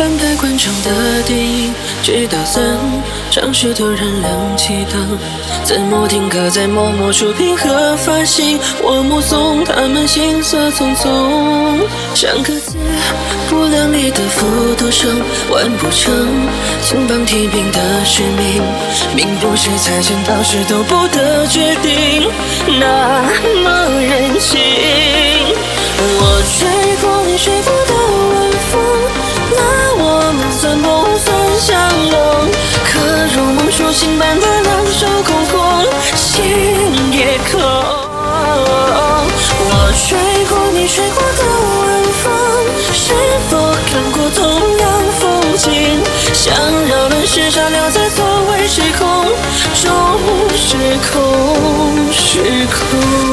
的电影，直到散场时突然亮起灯。字幕定格在某某出品和发行，我目送他们行色匆匆，像个自不量力的复读生，完不成金榜题名的使命，命不是财神到时都不得决定，那么任性。我吹过你同样风景？想扰乱时差，留在错位时空，终是空，是空。